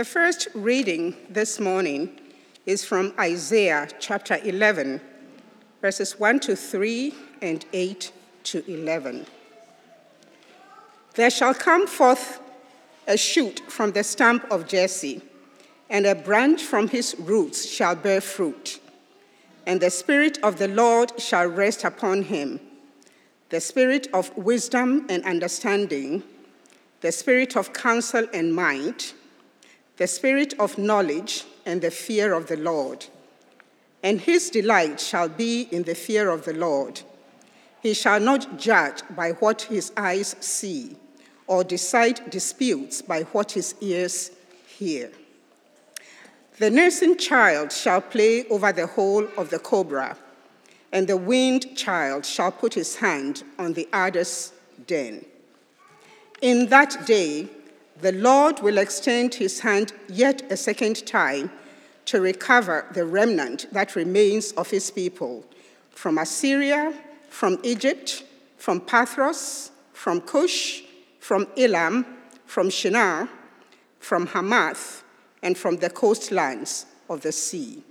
The first reading this morning is from Isaiah chapter 11, verses 1 to 3 and 8 to 11. There shall come forth a shoot from the stump of Jesse, and a branch from his roots shall bear fruit. And the Spirit of the Lord shall rest upon him the Spirit of wisdom and understanding, the Spirit of counsel and might, the Spirit of knowledge and the fear of the Lord. And his delight shall be in the fear of the Lord. He shall not judge by what his eyes see, or decide disputes by what his ears hear. The nursing child shall play over the hole of the cobra, and the weaned child shall put his hand on the adder's den. In that day, the Lord will extend his hand yet a second time to recover the remnant that remains of his people from Assyria, from Egypt, from Pathros, from Cush, from Elam, from Shinar, from Hamath, and from the coastlands of the sea.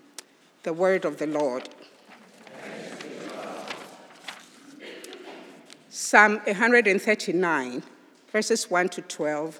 The word of the Lord. Psalm 139, verses 1 to 12,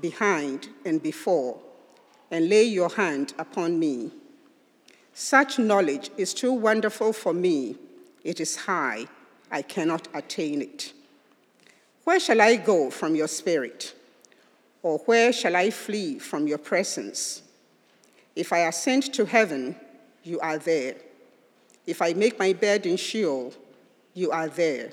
behind, and before, and lay your hand upon me. Such knowledge is too wonderful for me. It is high, I cannot attain it. Where shall I go from your spirit? Or where shall I flee from your presence? If I ascend to heaven, you are there. If I make my bed in Sheol, you are there.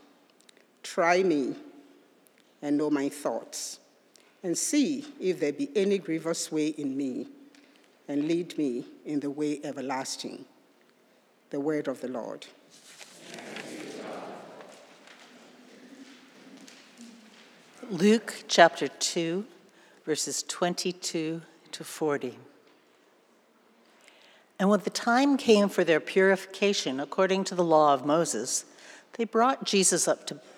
Try me and know my thoughts, and see if there be any grievous way in me, and lead me in the way everlasting. The word of the Lord. Luke chapter 2, verses 22 to 40. And when the time came for their purification according to the law of Moses, they brought Jesus up to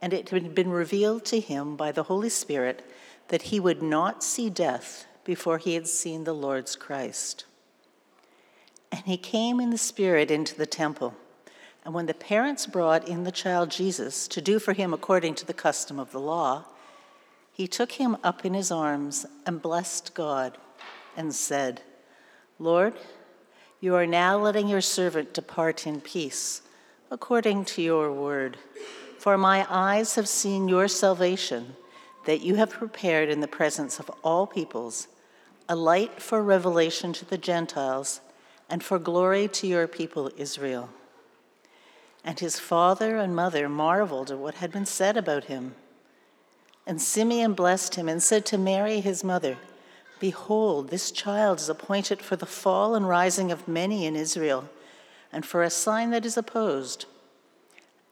And it had been revealed to him by the Holy Spirit that he would not see death before he had seen the Lord's Christ. And he came in the Spirit into the temple. And when the parents brought in the child Jesus to do for him according to the custom of the law, he took him up in his arms and blessed God and said, Lord, you are now letting your servant depart in peace, according to your word. For my eyes have seen your salvation, that you have prepared in the presence of all peoples a light for revelation to the Gentiles and for glory to your people Israel. And his father and mother marveled at what had been said about him. And Simeon blessed him and said to Mary, his mother, Behold, this child is appointed for the fall and rising of many in Israel, and for a sign that is opposed.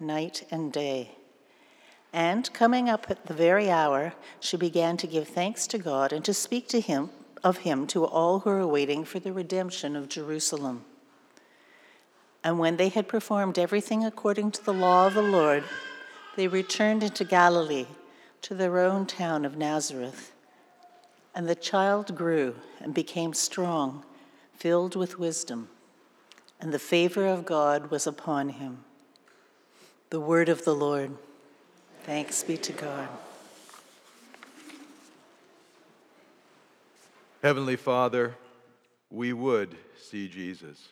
night and day. And coming up at the very hour, she began to give thanks to God and to speak to him of him to all who were waiting for the redemption of Jerusalem. And when they had performed everything according to the law of the Lord, they returned into Galilee to their own town of Nazareth. And the child grew and became strong, filled with wisdom, and the favor of God was upon him. The word of the Lord. Thanks be to God. Heavenly Father, we would see Jesus.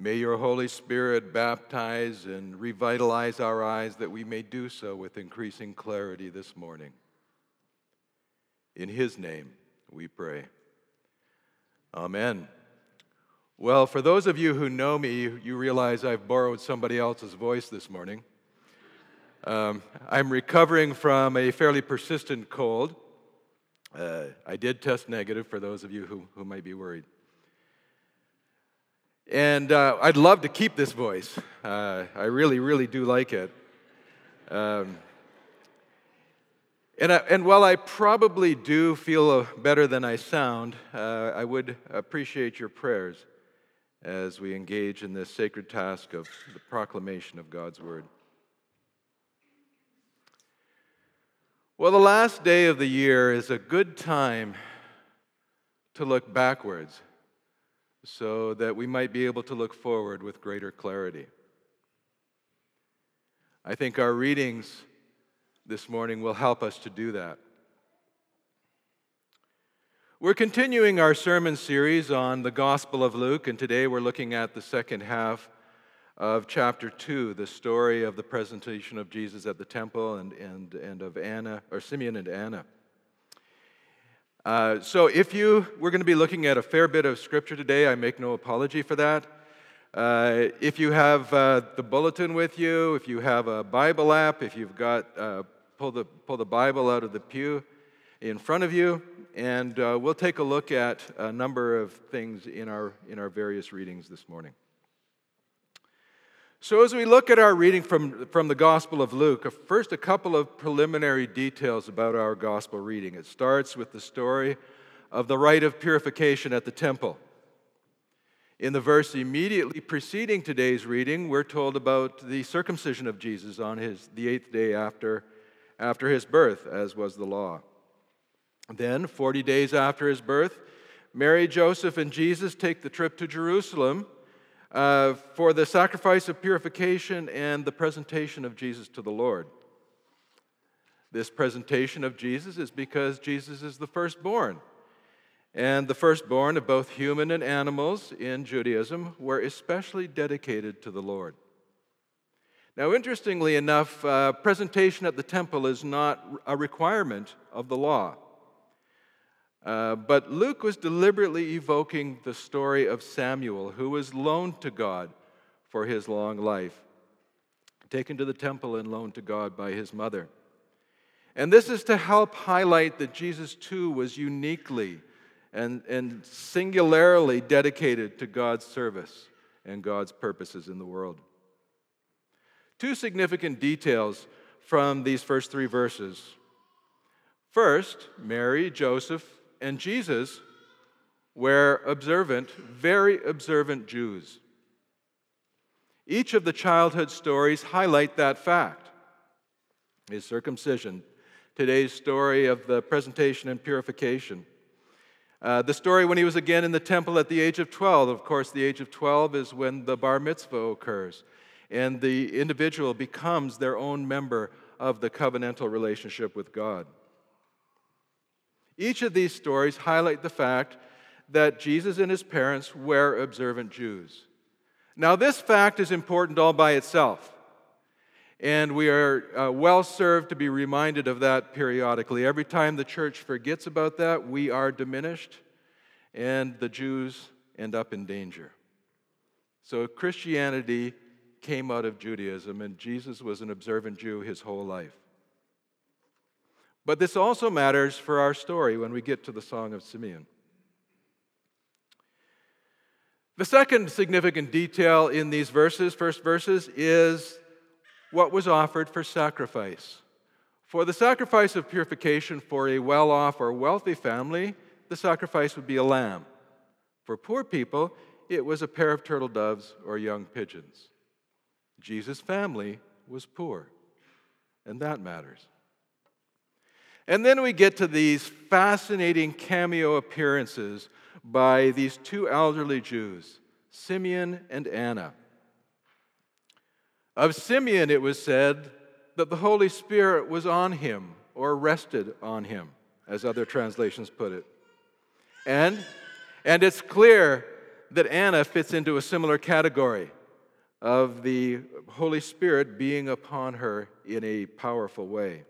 May your Holy Spirit baptize and revitalize our eyes that we may do so with increasing clarity this morning. In His name we pray. Amen. Well, for those of you who know me, you realize I've borrowed somebody else's voice this morning. Um, I'm recovering from a fairly persistent cold. Uh, I did test negative for those of you who, who might be worried. And uh, I'd love to keep this voice. Uh, I really, really do like it. Um, and, I, and while I probably do feel better than I sound, uh, I would appreciate your prayers as we engage in this sacred task of the proclamation of God's Word. Well, the last day of the year is a good time to look backwards so that we might be able to look forward with greater clarity. I think our readings this morning will help us to do that. We're continuing our sermon series on the Gospel of Luke, and today we're looking at the second half of chapter 2, the story of the presentation of Jesus at the temple and, and, and of Anna, or Simeon and Anna. Uh, so, if you, we're going to be looking at a fair bit of scripture today. I make no apology for that. Uh, if you have uh, the bulletin with you, if you have a Bible app, if you've got, uh, pull, the, pull the Bible out of the pew in front of you, and uh, we'll take a look at a number of things in our, in our various readings this morning. So, as we look at our reading from, from the Gospel of Luke, first a couple of preliminary details about our Gospel reading. It starts with the story of the rite of purification at the temple. In the verse immediately preceding today's reading, we're told about the circumcision of Jesus on his, the eighth day after, after his birth, as was the law. Then, 40 days after his birth, Mary, Joseph, and Jesus take the trip to Jerusalem uh, for the sacrifice of purification and the presentation of Jesus to the Lord. This presentation of Jesus is because Jesus is the firstborn. And the firstborn of both human and animals in Judaism were especially dedicated to the Lord. Now, interestingly enough, uh, presentation at the temple is not a requirement of the law. Uh, but Luke was deliberately evoking the story of Samuel, who was loaned to God for his long life, taken to the temple and loaned to God by his mother. And this is to help highlight that Jesus too was uniquely and, and singularly dedicated to God's service and God's purposes in the world. Two significant details from these first three verses. First, Mary, Joseph, and Jesus were observant, very observant Jews. Each of the childhood stories highlight that fact. His circumcision, today's story of the presentation and purification. Uh, the story when he was again in the temple at the age of 12. Of course, the age of 12 is when the bar mitzvah occurs, and the individual becomes their own member of the covenantal relationship with God. Each of these stories highlight the fact that Jesus and his parents were observant Jews. Now, this fact is important all by itself. And we are uh, well served to be reminded of that periodically. Every time the church forgets about that, we are diminished. and the Jews end up in danger. So Christianity came out of Judaism, and Jesus was an observant Jew his whole life. But this also matters for our story when we get to the Song of Simeon. The second significant detail in these verses, first verses, is what was offered for sacrifice. For the sacrifice of purification for a well off or wealthy family, the sacrifice would be a lamb. For poor people, it was a pair of turtle doves or young pigeons. Jesus' family was poor, and that matters. And then we get to these fascinating cameo appearances by these two elderly Jews, Simeon and Anna. Of Simeon, it was said that the Holy Spirit was on him or rested on him, as other translations put it. And, and it's clear that Anna fits into a similar category of the Holy Spirit being upon her in a powerful way.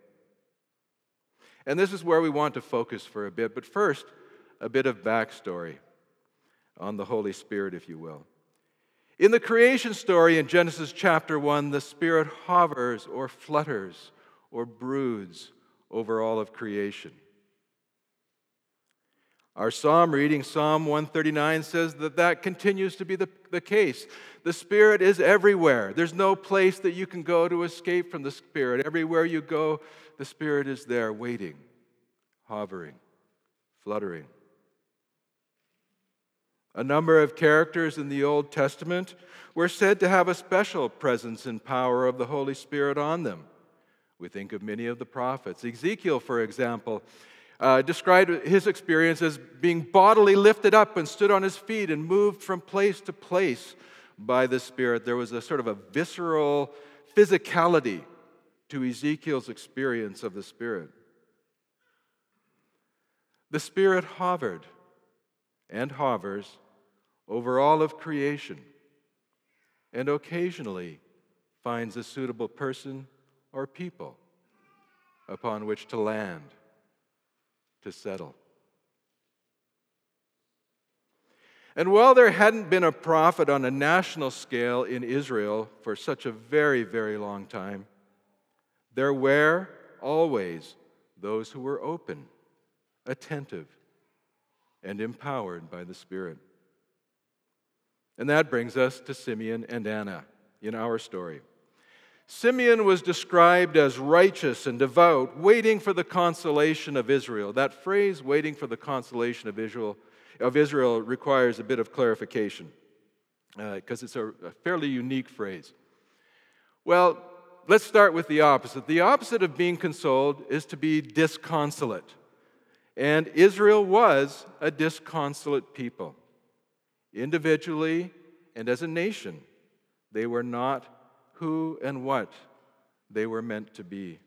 And this is where we want to focus for a bit. But first, a bit of backstory on the Holy Spirit, if you will. In the creation story in Genesis chapter 1, the Spirit hovers or flutters or broods over all of creation. Our psalm reading, Psalm 139, says that that continues to be the, the case. The Spirit is everywhere. There's no place that you can go to escape from the Spirit. Everywhere you go, the Spirit is there waiting, hovering, fluttering. A number of characters in the Old Testament were said to have a special presence and power of the Holy Spirit on them. We think of many of the prophets. Ezekiel, for example, uh, described his experience as being bodily lifted up and stood on his feet and moved from place to place by the Spirit. There was a sort of a visceral physicality to Ezekiel's experience of the Spirit. The Spirit hovered and hovers over all of creation and occasionally finds a suitable person or people upon which to land to settle. And while there hadn't been a prophet on a national scale in Israel for such a very, very long time, there were always those who were open, attentive, and empowered by the Spirit. And that brings us to Simeon and Anna in our story. Simeon was described as righteous and devout, waiting for the consolation of Israel. That phrase, waiting for the consolation of Israel, of Israel requires a bit of clarification because uh, it's a, a fairly unique phrase. Well, let's start with the opposite. The opposite of being consoled is to be disconsolate. And Israel was a disconsolate people. Individually and as a nation, they were not who and what they were meant to be.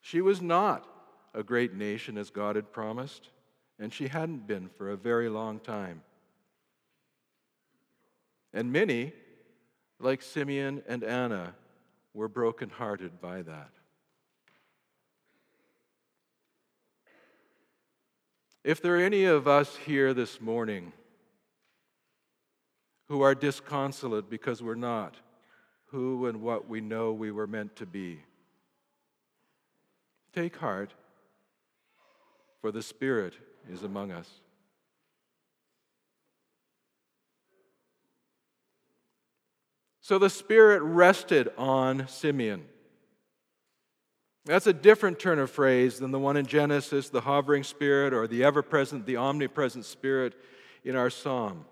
She was not a great nation as God had promised, and she hadn't been for a very long time. And many, like Simeon and Anna, were brokenhearted by that. If there are any of us here this morning who are disconsolate because we're not, who and what we know we were meant to be. Take heart, for the Spirit is among us. So the Spirit rested on Simeon. That's a different turn of phrase than the one in Genesis, the hovering Spirit, or the ever present, the omnipresent Spirit in our psalm.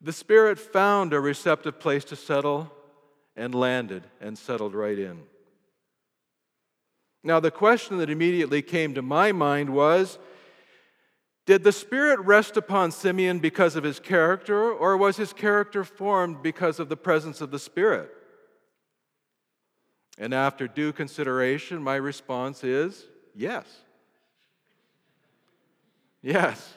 The Spirit found a receptive place to settle and landed and settled right in. Now, the question that immediately came to my mind was Did the Spirit rest upon Simeon because of his character, or was his character formed because of the presence of the Spirit? And after due consideration, my response is yes. Yes.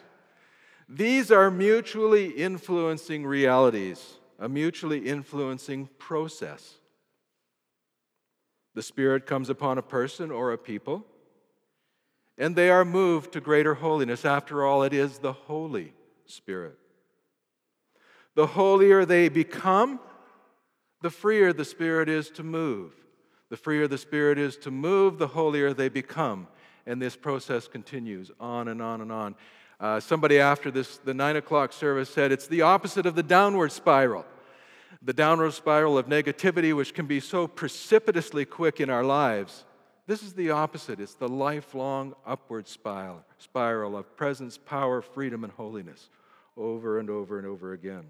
These are mutually influencing realities, a mutually influencing process. The Spirit comes upon a person or a people, and they are moved to greater holiness. After all, it is the Holy Spirit. The holier they become, the freer the Spirit is to move. The freer the Spirit is to move, the holier they become. And this process continues on and on and on. Uh, somebody after this, the nine o'clock service said it's the opposite of the downward spiral. The downward spiral of negativity, which can be so precipitously quick in our lives. This is the opposite. It's the lifelong upward spiral, of presence, power, freedom, and holiness over and over and over again.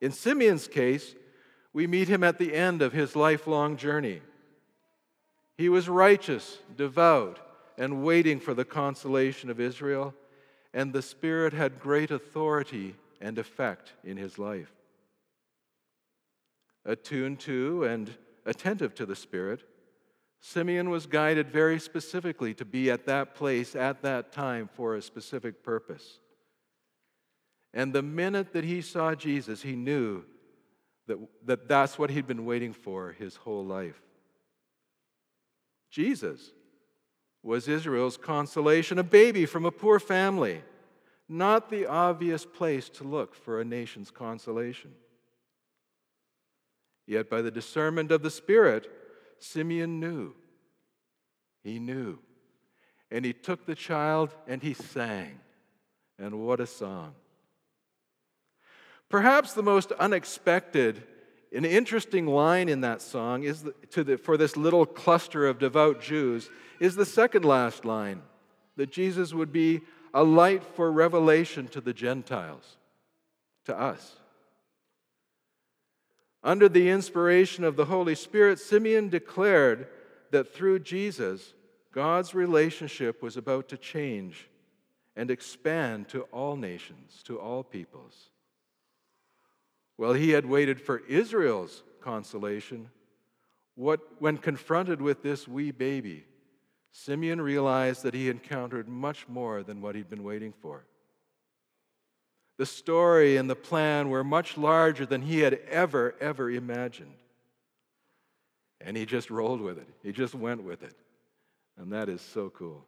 In Simeon's case, we meet him at the end of his lifelong journey. He was righteous, devout, and waiting for the consolation of Israel, and the Spirit had great authority and effect in his life. Attuned to and attentive to the Spirit, Simeon was guided very specifically to be at that place at that time for a specific purpose. And the minute that he saw Jesus, he knew that, that that's what he'd been waiting for his whole life. Jesus was Israel's consolation, a baby from a poor family, not the obvious place to look for a nation's consolation. Yet, by the discernment of the Spirit, Simeon knew. He knew. And he took the child and he sang. And what a song! Perhaps the most unexpected an interesting line in that song is the, the, for this little cluster of devout Jews is the second last line that Jesus would be a light for revelation to the Gentiles, to us. Under the inspiration of the Holy Spirit, Simeon declared that through Jesus, God's relationship was about to change and expand to all nations, to all peoples. Well, he had waited for Israel's consolation. What, when confronted with this wee baby, Simeon realized that he encountered much more than what he'd been waiting for. The story and the plan were much larger than he had ever, ever imagined. And he just rolled with it, he just went with it. And that is so cool.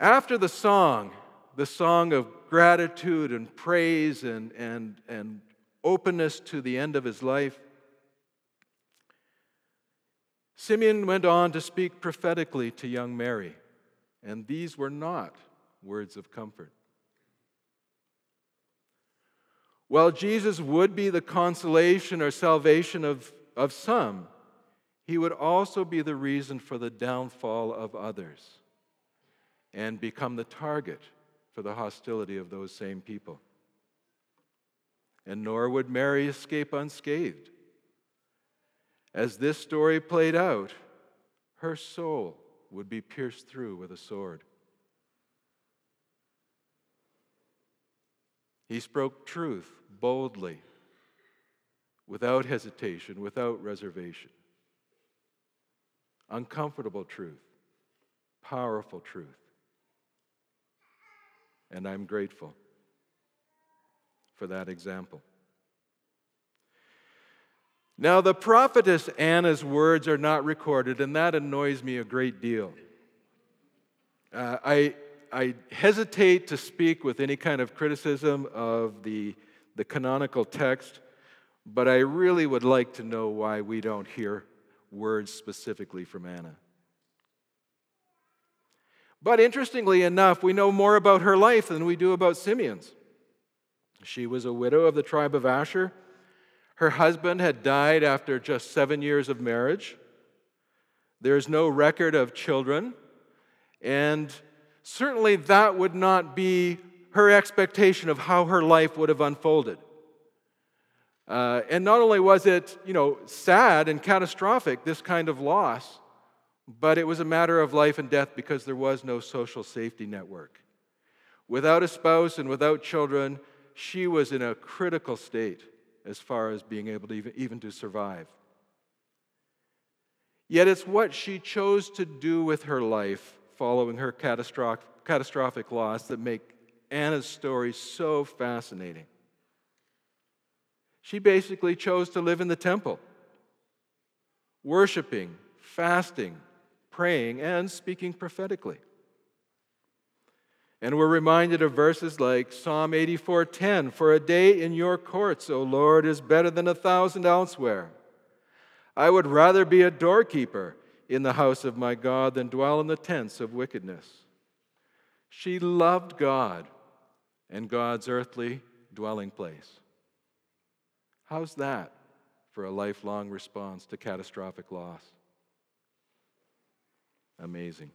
After the song, the song of gratitude and praise and, and, and openness to the end of his life, Simeon went on to speak prophetically to young Mary, and these were not words of comfort. While Jesus would be the consolation or salvation of, of some, he would also be the reason for the downfall of others and become the target for the hostility of those same people. And nor would Mary escape unscathed. As this story played out, her soul would be pierced through with a sword. He spoke truth boldly, without hesitation, without reservation. Uncomfortable truth, powerful truth and I'm grateful for that example. Now, the prophetess Anna's words are not recorded, and that annoys me a great deal. Uh, I, I hesitate to speak with any kind of criticism of the, the canonical text, but I really would like to know why we don't hear words specifically from Anna. But interestingly enough, we know more about her life than we do about Simeon's. She was a widow of the tribe of Asher. Her husband had died after just seven years of marriage. There's no record of children. And certainly that would not be her expectation of how her life would have unfolded. Uh, and not only was it, you know, sad and catastrophic, this kind of loss, but it was a matter of life and death because there was no social safety network. Without a spouse and without children, she was in a critical state as far as being able to even, even to survive. Yet it's what she chose to do with her life following her catastrophic, loss that make Anna's story so fascinating. She basically chose to live in the temple, worshiping, fasting, praying, and speaking prophetically. And we're reminded of verses like Psalm 84:10, "For a day in your courts, O Lord, is better than a thousand elsewhere. I would rather be a doorkeeper in the house of my God than dwell in the tents of wickedness." She loved God and God's earthly dwelling place. How's that for a lifelong response to catastrophic loss? Amazing.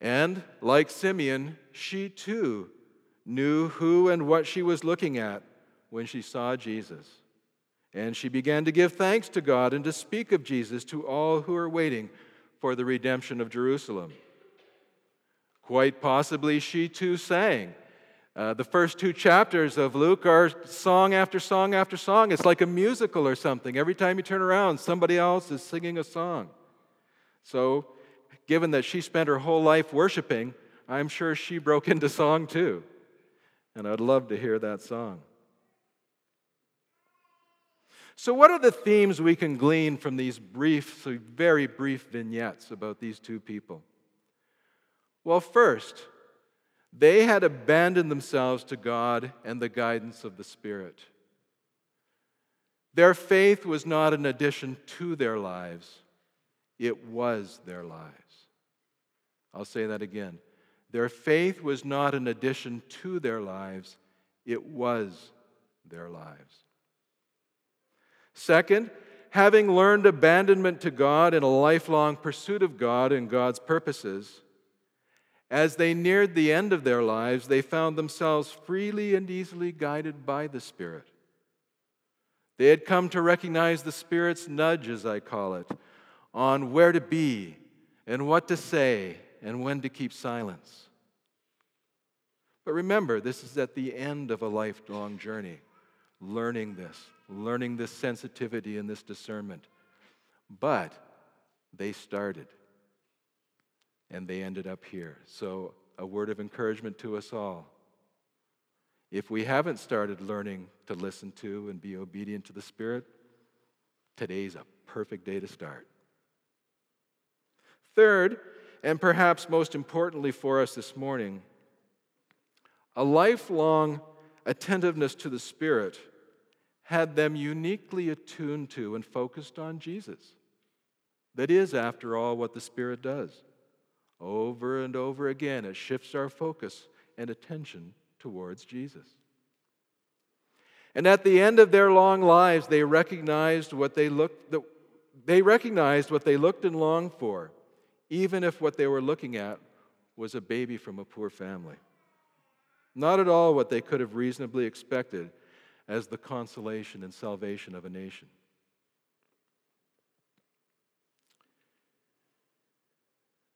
And like Simeon, she too knew who and what she was looking at when she saw Jesus. And she began to give thanks to God and to speak of Jesus to all who are waiting for the redemption of Jerusalem. Quite possibly, she too sang uh, the first two chapters of Luke are song after song after song. It's like a musical or something. Every time you turn around, somebody else is singing a song. So, given that she spent her whole life worshiping, I'm sure she broke into song too. And I'd love to hear that song. So, what are the themes we can glean from these brief, very brief vignettes about these two people? Well, first, they had abandoned themselves to God and the guidance of the Spirit. Their faith was not an addition to their lives, it was their lives. I'll say that again. Their faith was not an addition to their lives, it was their lives. Second, having learned abandonment to God and a lifelong pursuit of God and God's purposes, as they neared the end of their lives, they found themselves freely and easily guided by the Spirit. They had come to recognize the Spirit's nudge, as I call it, on where to be and what to say and when to keep silence. But remember, this is at the end of a lifelong journey, learning this, learning this sensitivity and this discernment. But they started and they ended up here. So, a word of encouragement to us all. If we haven't started learning to listen to and be obedient to the Spirit, today's a perfect day to start. Third, and perhaps most importantly for us this morning, a lifelong attentiveness to the Spirit had them uniquely attuned to and focused on Jesus. That is, after all, what the Spirit does. Over and over again, it shifts our focus and attention towards Jesus. And at the end of their long lives, they recognized what they looked they recognized what they looked and longed for, even if what they were looking at was a baby from a poor family. Not at all what they could have reasonably expected as the consolation and salvation of a nation.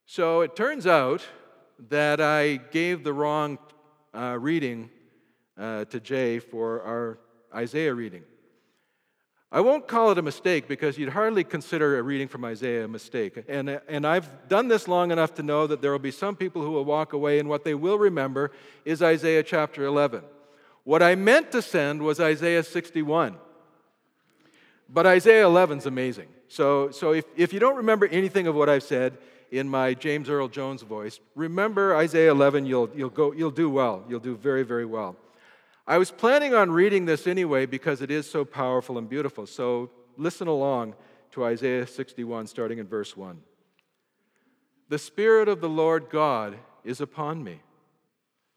So it turns out that I gave the wrong uh, reading uh, to Jay for our Isaiah reading. I won't call it a mistake because you'd hardly consider a reading from Isaiah a mistake. And, and I've done this long enough to know that there will be some people who will walk away and what they will remember is Isaiah chapter 11. What I meant to send was Isaiah 61. But Isaiah 11 is amazing. So, so if, if you don't remember anything of what I've said, in my James Earl Jones voice, remember Isaiah 11, you'll, you'll, go, you'll do well. You'll do very, very well. I was planning on reading this anyway because it is so powerful and beautiful. So listen along to Isaiah 61, starting in verse 1. The Spirit of the Lord God is upon me,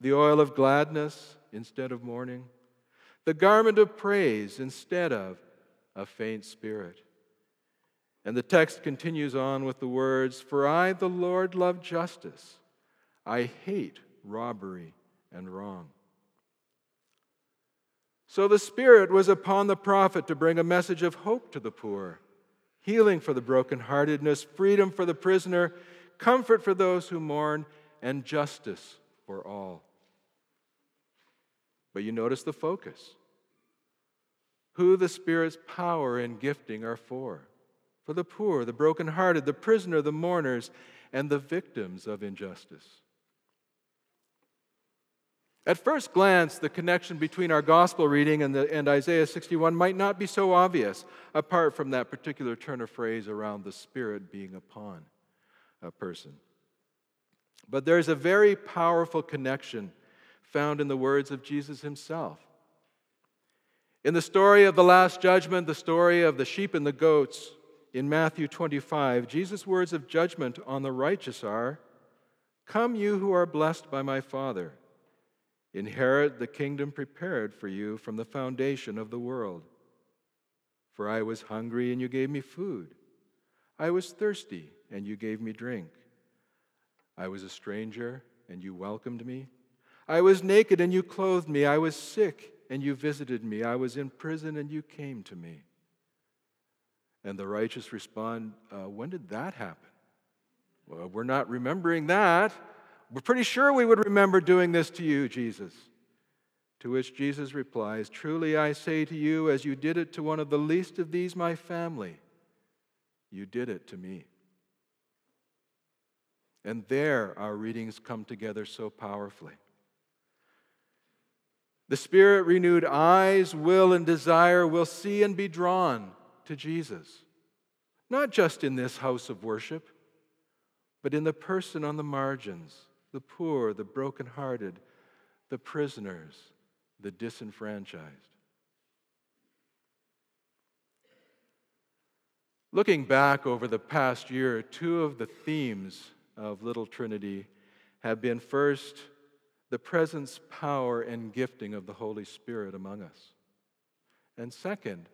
the oil of gladness instead of mourning, the garment of praise instead of a faint spirit and the text continues on with the words For I, the Lord, love justice. I hate robbery and wrong. So the Spirit was upon the prophet to bring a message of hope to the poor, healing for the brokenheartedness, freedom for the prisoner, comfort for those who mourn, and justice for all. But you notice the focus who the Spirit's power and gifting are for for the poor, the brokenhearted, the prisoner, the mourners, and the victims of injustice. At first glance, the connection between our gospel reading and, the, and, Isaiah 61 might not be so obvious, apart from that particular turn of phrase around the Spirit being upon a person. But there's a very powerful connection found in the words of Jesus himself. In the story of the Last Judgment, the story of the sheep and the goats, in Matthew 25, Jesus' words of judgment on the righteous are Come, you who are blessed by my Father, inherit the kingdom prepared for you from the foundation of the world. For I was hungry, and you gave me food. I was thirsty, and you gave me drink. I was a stranger, and you welcomed me. I was naked, and you clothed me. I was sick, and you visited me. I was in prison, and you came to me. And the righteous respond, uh, When did that happen? Well, we're not remembering that. We're pretty sure we would remember doing this to you, Jesus. To which Jesus replies, Truly I say to you, as you did it to one of the least of these, my family, you did it to me. And there our readings come together so powerfully. The Spirit renewed eyes, will, and desire will see and be drawn to Jesus, not just in this house of worship, but in the person on the margins, the poor, the brokenhearted, the prisoners, the disenfranchised. Looking back over the past year, two of the themes of Little Trinity have been first, the presence, power, and gifting of the Holy Spirit among us. And second,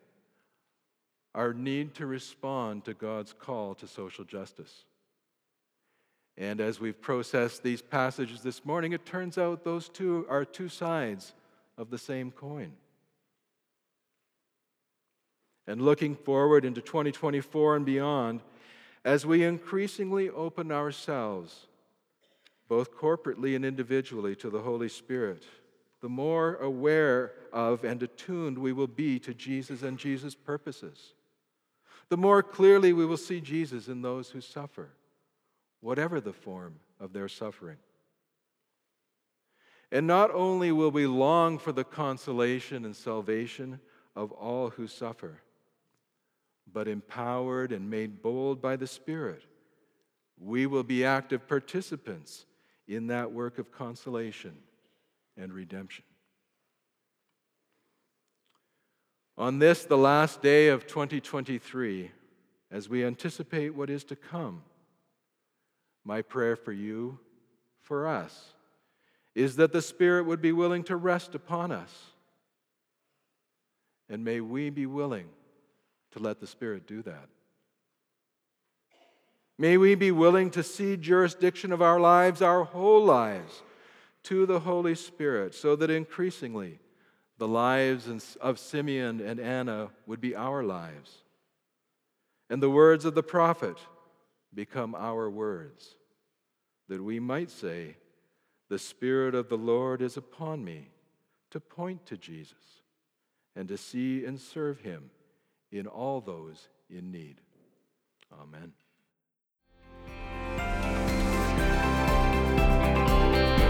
our need to respond to God's call to social justice. And as we've processed these passages this morning, it turns out those two are two sides of the same coin. And looking forward into 2024 and beyond, as we increasingly open ourselves, both corporately and individually, to the Holy Spirit, the more aware of and attuned we will be to Jesus and Jesus' purposes the more clearly we will see Jesus in those who suffer, whatever the form of their suffering. And not only will we long for the consolation and salvation of all who suffer, but empowered and made bold by the Spirit, we will be active participants in that work of consolation and redemption. On this, the last day of 2023, as we anticipate what is to come, my prayer for you, for us, is that the Spirit would be willing to rest upon us. And may we be willing to let the Spirit do that. May we be willing to cede jurisdiction of our lives, our whole lives, to the Holy Spirit, so that increasingly the lives of Simeon and Anna would be our lives. And the words of the prophet become our words, that we might say, The Spirit of the Lord is upon me, to point to Jesus and to see and serve him in all those in need. Amen.